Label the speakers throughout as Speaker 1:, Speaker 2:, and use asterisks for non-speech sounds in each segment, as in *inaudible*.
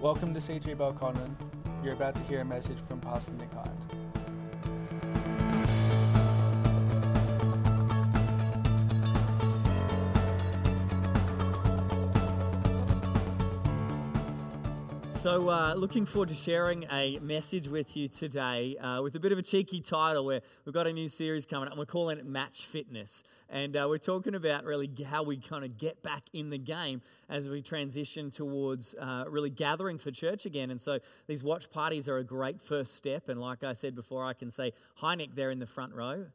Speaker 1: Welcome to C3 Belconnen. You're about to hear a message from Pastor Nick
Speaker 2: So, uh, looking forward to sharing a message with you today uh, with a bit of a cheeky title where we've got a new series coming up and we're calling it Match Fitness. And uh, we're talking about really how we kind of get back in the game as we transition towards uh, really gathering for church again. And so, these watch parties are a great first step. And like I said before, I can say, Hi, Nick, there in the front row.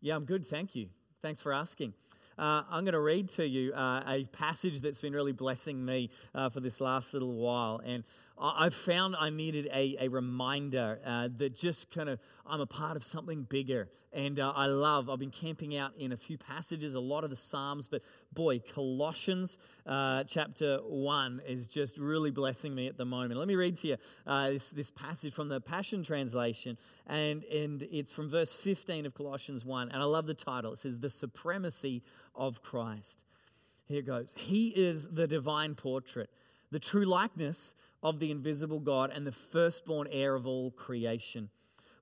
Speaker 2: Yeah, I'm good. Thank you. Thanks for asking. Uh, I'm going to read to you uh, a passage that's been really blessing me uh, for this last little while. And I, found I needed a, a reminder uh, that just kind of I'm a part of something bigger. And uh, I love, I've been camping out in a few passages, a lot of the Psalms, but boy, Colossians uh, chapter 1 is just really blessing me at the moment. Let me read to you this, this passage from the Passion Translation, and, and it's from verse 15 of Colossians 1. And I love the title. It says, The Supremacy of Christ. Here it goes. He is the divine portrait, the true likeness of the invisible God, and the firstborn heir of all creation.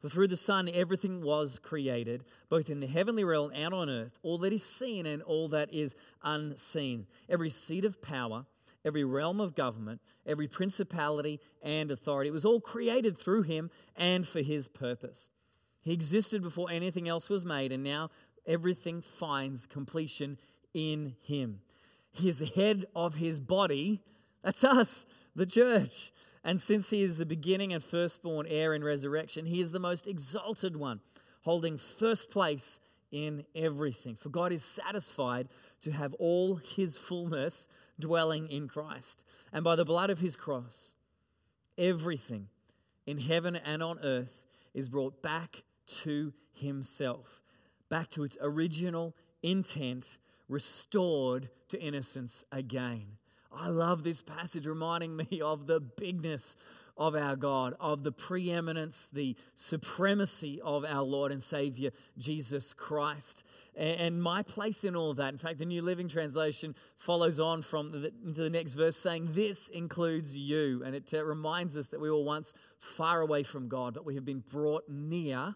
Speaker 2: For through the Son, everything was created, both in the heavenly realm and on earth, all that is seen and all that is unseen. Every seat of power, every realm of government, every principality and authority. It was all created through him and for his purpose. He existed before anything else was made, and now everything finds completion in him. He is the head of his body. That's us, the church. And since he is the beginning and firstborn heir in resurrection, he is the most exalted one, holding first place in everything. For God is satisfied to have all his fullness dwelling in Christ. And by the blood of his cross, everything in heaven and on earth is brought back to himself back to its original intent, restored to innocence again. I love this passage reminding me of the bigness of our God, of the preeminence, the supremacy of our Lord and Savior, Jesus Christ. And my place in all that, in fact, the New Living Translation follows on from the, into the next verse saying, This includes you. And it reminds us that we were once far away from God, but we have been brought near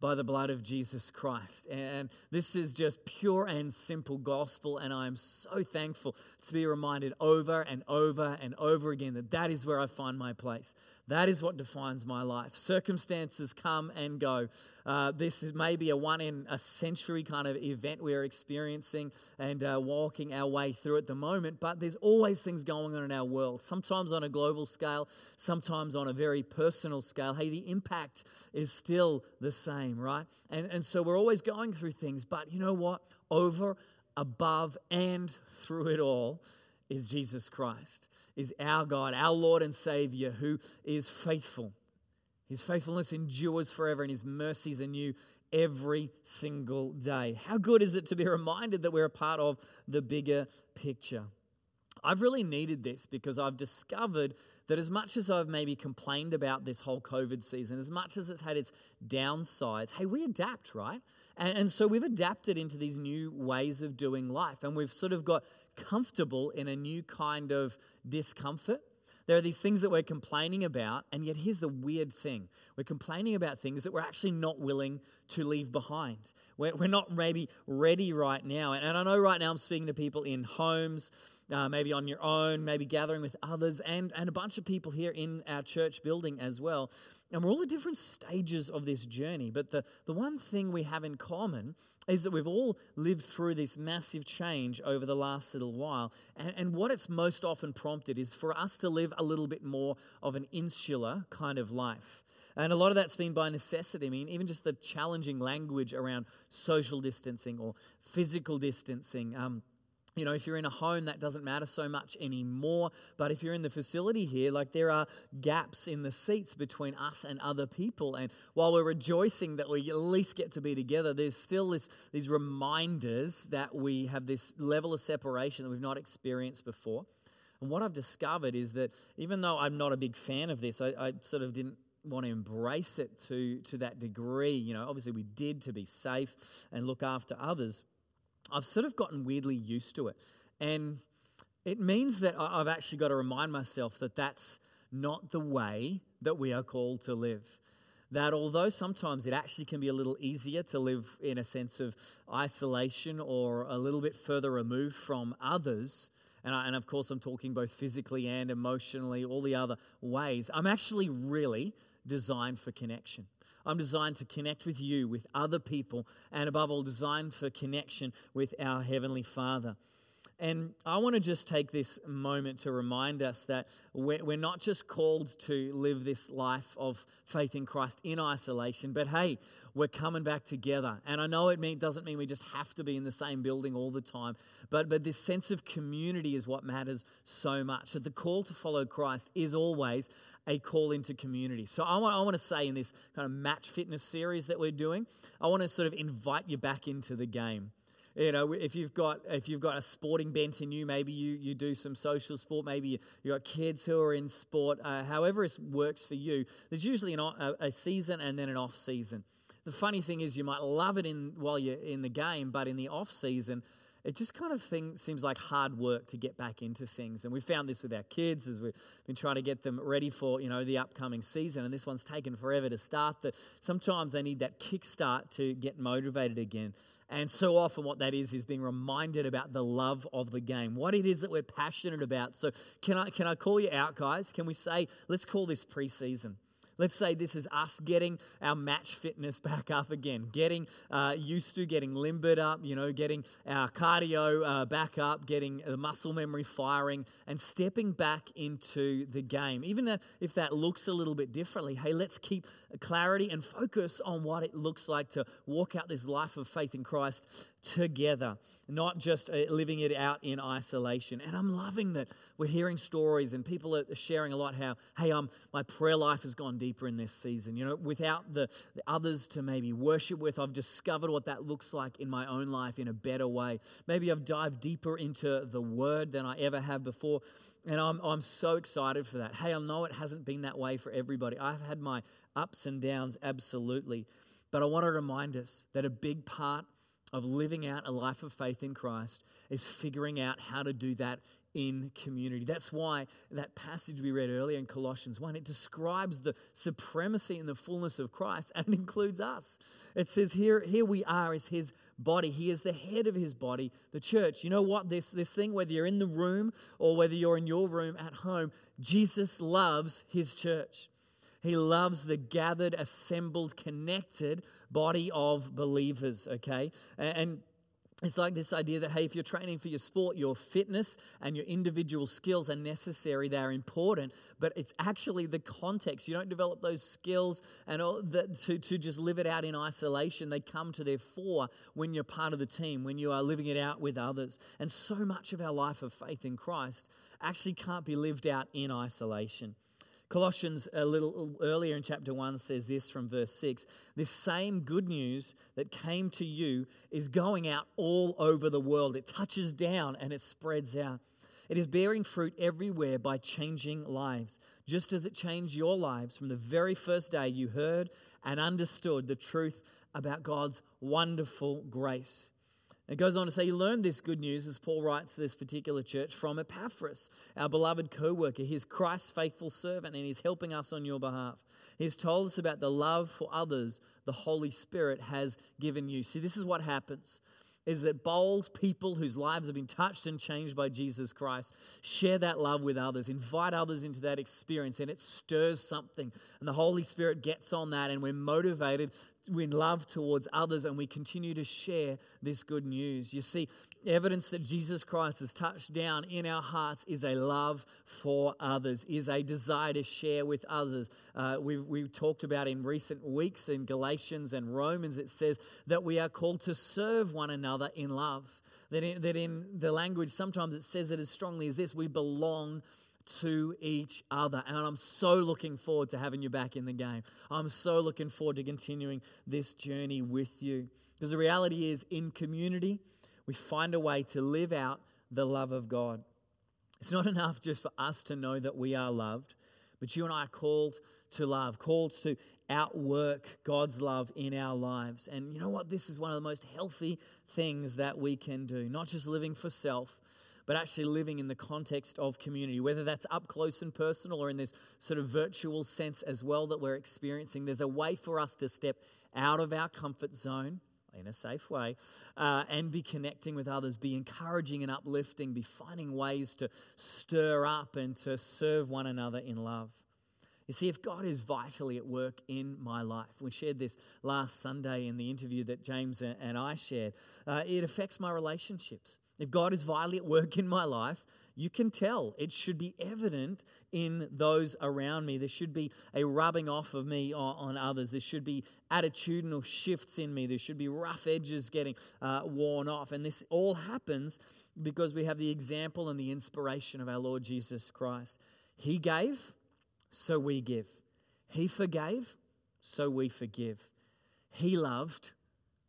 Speaker 2: by the blood of Jesus Christ. And this is just pure and simple gospel. And I am so thankful to be reminded over and over and over again that that is where I find my place. That is what defines my life. Circumstances come and go. Uh, this is maybe a one in a century kind of event we're experiencing and uh, walking our way through at the moment, but there's always things going on in our world, sometimes on a global scale, sometimes on a very personal scale. Hey, the impact is still the same, right? And, and so we're always going through things, but you know what? Over, above, and through it all is Jesus Christ is our God, our Lord and Savior, who is faithful. His faithfulness endures forever, and His mercies are new every single day. How good is it to be reminded that we're a part of the bigger picture? I've really needed this because I've discovered that as much as I've maybe complained about this whole COVID season, as much as it's had its downsides, hey, we adapt, right? And, and so we've adapted into these new ways of doing life, and we've sort of got comfortable in a new kind of discomfort. There are these things that we're complaining about, and yet here's the weird thing we're complaining about things that we're actually not willing to leave behind. We're, we're not maybe ready right now. And, and I know right now I'm speaking to people in homes uh, maybe on your own, maybe gathering with others, and, and a bunch of people here in our church building as well. And we're all at different stages of this journey. But the, the one thing we have in common is that we've all lived through this massive change over the last little while. And, and what it's most often prompted is for us to live a little bit more of an insular kind of life. And a lot of that's been by necessity. I mean, even just the challenging language around social distancing or physical distancing. Um, you know, if you're in a home, that doesn't matter so much anymore. But if you're in the facility here, like there are gaps in the seats between us and other people. And while we're rejoicing that we at least get to be together, there's still this, these reminders that we have this level of separation that we've not experienced before. And what I've discovered is that even though I'm not a big fan of this, I, I sort of didn't want to embrace it to, to that degree. You know, obviously we did to be safe and look after others. I've sort of gotten weirdly used to it. And it means that I've actually got to remind myself that that's not the way that we are called to live. That although sometimes it actually can be a little easier to live in a sense of isolation or a little bit further removed from others, and, I, and of course I'm talking both physically and emotionally, all the other ways, I'm actually really designed for connection. I'm designed to connect with you, with other people, and above all, designed for connection with our Heavenly Father. And I want to just take this moment to remind us that we're not just called to live this life of faith in Christ in isolation, but hey, we're coming back together. And I know it mean, doesn't mean we just have to be in the same building all the time, but, but this sense of community is what matters so much. That the call to follow Christ is always a call into community. So I want, I want to say in this kind of match fitness series that we're doing, I want to sort of invite you back into the game you know if you've got if you've got a sporting bent in you maybe you, you do some social sport maybe you, you've got kids who are in sport uh, however it works for you there's usually an, a, a season and then an off season. The funny thing is you might love it in while you're in the game but in the off season it just kind of thing seems like hard work to get back into things. And we found this with our kids as we've been trying to get them ready for you know the upcoming season and this one's taken forever to start that sometimes they need that kickstart to get motivated again and so often, what that is, is being reminded about the love of the game, what it is that we're passionate about. So, can I, can I call you out, guys? Can we say, let's call this preseason? Let's say this is us getting our match fitness back up again, getting uh, used to getting limbered up, you know, getting our cardio uh, back up, getting the muscle memory firing, and stepping back into the game. Even if that looks a little bit differently, hey, let's keep clarity and focus on what it looks like to walk out this life of faith in Christ together, not just uh, living it out in isolation. And I'm loving that we're hearing stories and people are sharing a lot how, hey, um, my prayer life has gone deeper in this season. You know, without the, the others to maybe worship with, I've discovered what that looks like in my own life in a better way. Maybe I've dived deeper into the word than I ever have before. And I'm, I'm so excited for that. Hey, I know it hasn't been that way for everybody. I've had my ups and downs, absolutely. But I want to remind us that a big part of living out a life of faith in Christ is figuring out how to do that in community. That's why that passage we read earlier in Colossians 1, it describes the supremacy and the fullness of Christ and *laughs* includes us. It says here, here we are as his body. He is the head of his body, the church. You know what? This, this thing, whether you're in the room or whether you're in your room at home, Jesus loves his church. He loves the gathered, assembled, connected body of believers, okay? And it's like this idea that, hey, if you're training for your sport, your fitness and your individual skills are necessary, they're important, but it's actually the context. You don't develop those skills and the, to, to just live it out in isolation. They come to their fore when you're part of the team, when you are living it out with others. And so much of our life of faith in Christ actually can't be lived out in isolation. Colossians, a little earlier in chapter 1, says this from verse 6 This same good news that came to you is going out all over the world. It touches down and it spreads out. It is bearing fruit everywhere by changing lives, just as it changed your lives from the very first day you heard and understood the truth about God's wonderful grace. It goes on to say, he learned this good news, as Paul writes to this particular church, from Epaphras, our beloved co worker. He's Christ's faithful servant and he's helping us on your behalf. He's told us about the love for others the Holy Spirit has given you. See, this is what happens is that bold people whose lives have been touched and changed by Jesus Christ share that love with others, invite others into that experience, and it stirs something. And the Holy Spirit gets on that, and we're motivated in love towards others and we continue to share this good news. You see, evidence that Jesus Christ has touched down in our hearts is a love for others, is a desire to share with others. Uh, we've, we've talked about in recent weeks in Galatians and Romans, it says that we are called to serve one another in love. That in, that in the language, sometimes it says it as strongly as this we belong to each other. And I'm so looking forward to having you back in the game. I'm so looking forward to continuing this journey with you. Because the reality is, in community, we find a way to live out the love of God. It's not *laughs* enough just for us to know that we are loved, but you and I are called to love, called to outwork God's love in our lives. And you know what? This is one of the most healthy things that we can do, not just living for self, but actually living in the context of community, whether that's up close and personal or in this sort of virtual sense as well that we're experiencing. There's a way for us to step out of our comfort zone in a safe way uh, and be connecting with others, be encouraging and uplifting, be finding ways to stir up and to serve one another in love. You see, if God is vitally at work in my life, we shared this last Sunday in the interview that James and I shared, uh, it affects my relationships. If God is vitally at work in my life, you can tell. It should be evident in those around me. There should be a rubbing off of me on, on others. There should be attitudinal shifts in me. There should be rough edges getting uh, worn off. And this all happens because we have the example and the inspiration of our Lord Jesus Christ. He gave, so we give. He forgave, so we forgive. He loved,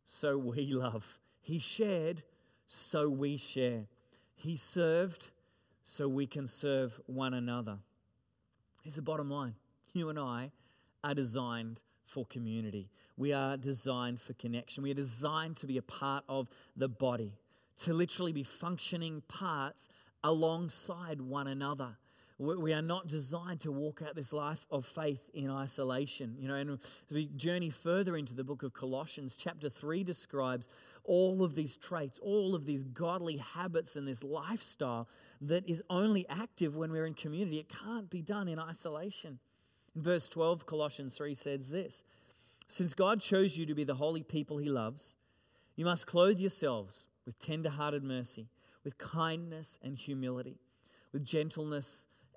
Speaker 2: so we love. He shared, so we share. He served, so we can serve one another. Here's the bottom line you and I are designed for community, we are designed for connection, we are designed to be a part of the body, to literally be functioning parts alongside one another. We are not designed to walk out this life of faith in isolation. You know, and as we journey further into the book of Colossians, chapter 3 describes all of these traits, all of these godly habits, and this lifestyle that is only active when we're in community. It can't be done in isolation. In verse 12, Colossians 3 says this Since God chose you to be the holy people he loves, you must clothe yourselves with tender hearted mercy, with kindness and humility, with gentleness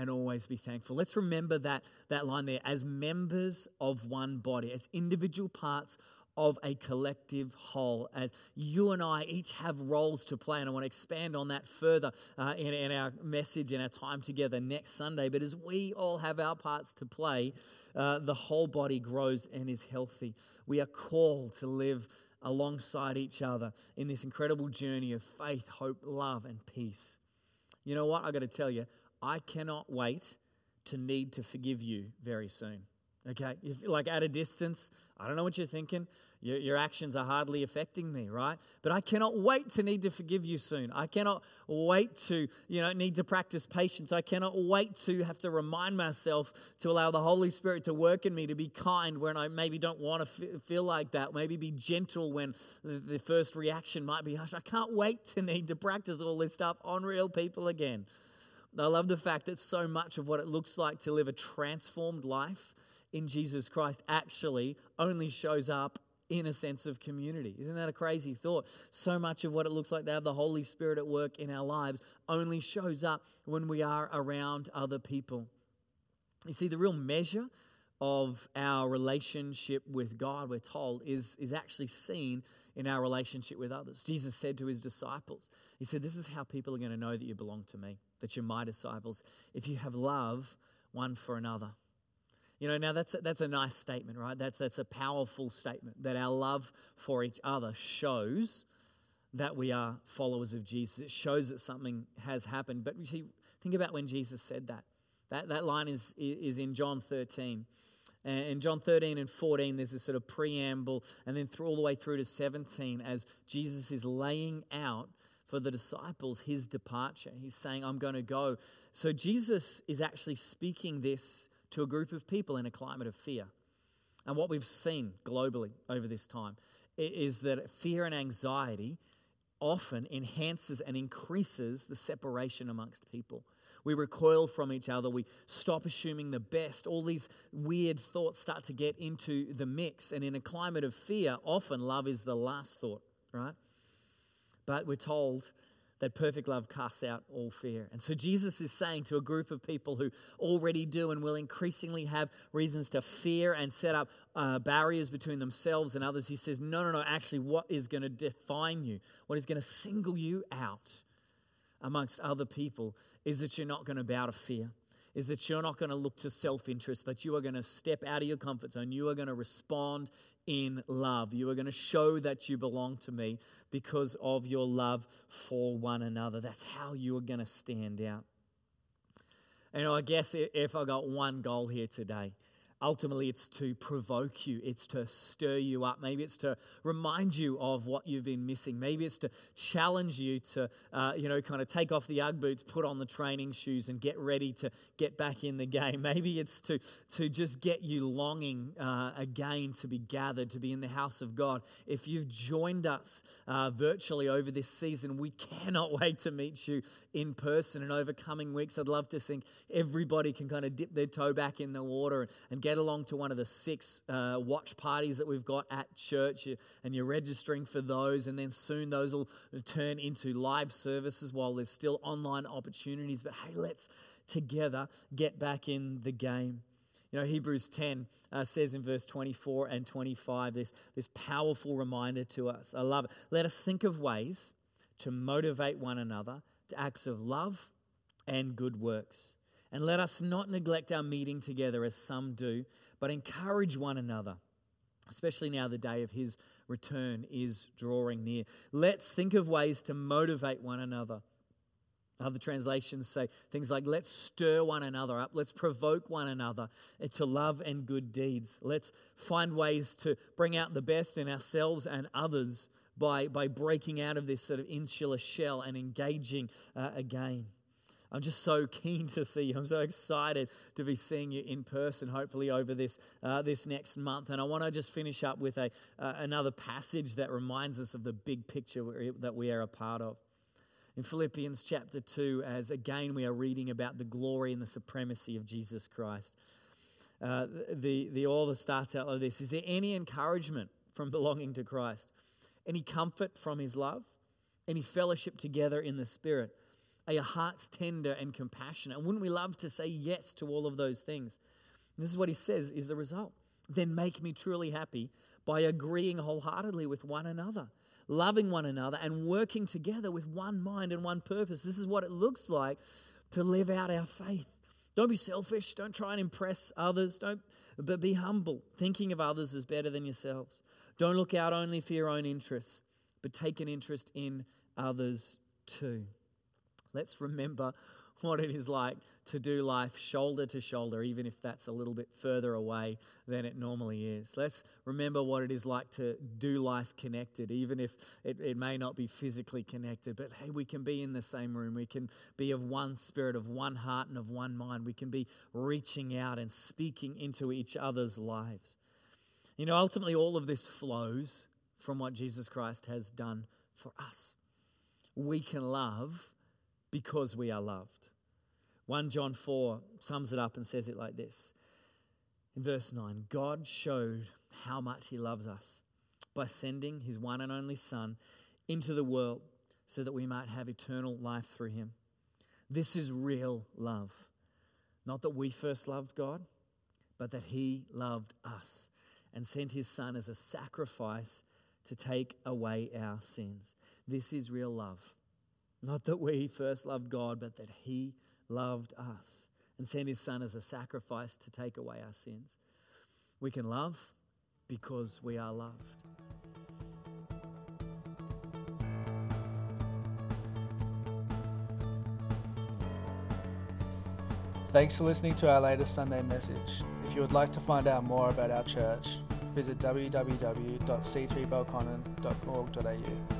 Speaker 2: and always be thankful. Let's remember that, that line there as members of one body, as individual parts of a collective whole. As you and I each have roles to play, and I want to expand on that further uh, in, in our message and our time together next Sunday. But as we all have our parts to play, uh, the whole body grows and is healthy. We are called to live alongside each other in this incredible journey of faith, hope, love, and peace. You know what? I got to tell you, I cannot wait to need to forgive you very soon. Okay? If, like at a distance, I don't know what you're thinking. Your, your, actions are hardly affecting me, right? But I cannot wait to need to forgive you soon. I cannot wait to, you know, need to practice patience. I cannot wait to have to remind myself to allow the Holy Spirit to work in me, to be kind when I maybe don't want to f- feel like that. Maybe be gentle when the, the first reaction might be harsh. I can't wait to need to practice all this stuff on real people again. I love the fact that so much of what it looks like to live a transformed life in Jesus Christ actually only shows up in a sense of community. Isn't that a crazy thought? So much of what it looks like to have the Holy Spirit at work in our lives only shows up when we are around other people. You see, the real measure of our relationship with God, we're told, is, is actually seen in our relationship with others. Jesus said to his disciples, He said, This is how people are going to know that you belong to me that you're my disciples if you have love one for another. You know, now that's a, that's a nice statement, right? That's, that's a powerful statement that our love for each other shows that we are followers of Jesus. It shows that something has happened. But you see, think about when Jesus said that. That, that line is, is in John 13. And in John 13 and 14, there's this sort of preamble, and then through, all the way through to 17, as Jesus is laying out for the disciples his departure. He's saying, I'm going to go. So Jesus is actually speaking this to a group of people in a climate of fear. And what we've seen globally over this time is that fear and anxiety often enhances and increases the separation amongst people. We recoil from each other. We stop assuming the best. All these weird thoughts start to get into the mix. And in a climate of fear, often love is the last thought, right? But we're told that perfect love casts out all fear. And so Jesus is saying to a group of people who already do and will increasingly have reasons to fear and set up uh, barriers between themselves and others, he says, No, no, no, actually, what is going to define you, what is going to single you out amongst other people is that you're not going to bow to fear. is that you're not going to look to self interest, but you are going to step out of your comfort zone. You are going to respond in love. You are going to show that you belong to me because of your love for one another. That's how you are going to stand out. And I guess if I got one goal here today, ultimately it's to provoke you. It's to stir you up. Maybe it's to remind you of what you've been missing. Maybe it's to challenge you to uh, you know kind of take off the ugg boots put on the training shoes and get ready to get back in the game. *laughs* Maybe it's to to just get you longing uh, again to be gathered to be in the house of god. If you've joined us uh, virtually over this season we cannot *laughs* wait to meet you in person and over coming weeks. I'd love to think everybody can kind of dip their toe back in the water and, and get get along to one of the six uh, watch parties that we've got at church, and you're registering for those, and then soon those will turn into live services while there's still online opportunities. But hey, let's together get back in the game. You know, Hebrews 10 uh, says in verse 24 and 25 this, this powerful reminder to us. I love it. Let us think of ways to motivate one another to acts of love and good works. And let us not neglect our meeting together as some do, but encourage one another, especially now the day of his return is drawing near. Let's think of ways to motivate one another. Other translations say things like, let's stir one another up, let's provoke one another to love and good deeds. Let's find ways to bring out the best in ourselves and others by, by breaking out of this sort of insular shell and engaging uh, again. I'm just so *laughs* keen to see you. I'm so excited to be seeing you in person, hopefully over this uh, this next month. And I want to just finish up with a uh, another passage that reminds us of the big picture that we are a part of. In Philippians chapter two, as again we are reading about the glory and the supremacy of Jesus Christ. Uh, the the author starts out like this: Is there any encouragement from belonging to Christ? Any comfort from His love? Any fellowship together in the Spirit? Are your hearts tender and compassionate? And wouldn't we love to say yes to all of those things? And this is what he says is the result. Then make me truly happy by agreeing wholeheartedly with one another, loving one another, and working together with one mind and one purpose. This is what it looks like to live out our faith. Don't be selfish. Don't try and impress others. Don't, but be humble. Thinking of others is better than yourselves. Don't look out only for your own interests, but take an interest in others too. Let's remember what it is like to do life shoulder to shoulder, even if that's a little bit further away than it normally is. Let's remember what it is like to do life connected, even if it, it may not be physically connected. But hey, we can be in the same room. We can be of one spirit, of one heart, and of one mind. We can be reaching out and speaking into each other's lives. You know, ultimately, all of this flows from what Jesus Christ has done for us. We can love because we are loved. 1 John 4 sums it up and says it like this in verse 9 God showed how much He loves us by sending His one and only Son into the world so that we might have eternal life through Him. This is real love. Not that we first loved God, but that He loved us and sent His Son as a sacrifice to take away our sins. This is real love. Not that we first loved God, but that He loved us and sent His Son as a sacrifice to take away our sins. We can love because we are loved.
Speaker 1: Thanks for listening to our latest Sunday message. If you would like to find out more about our church, visit www.c3belconnen.org.au.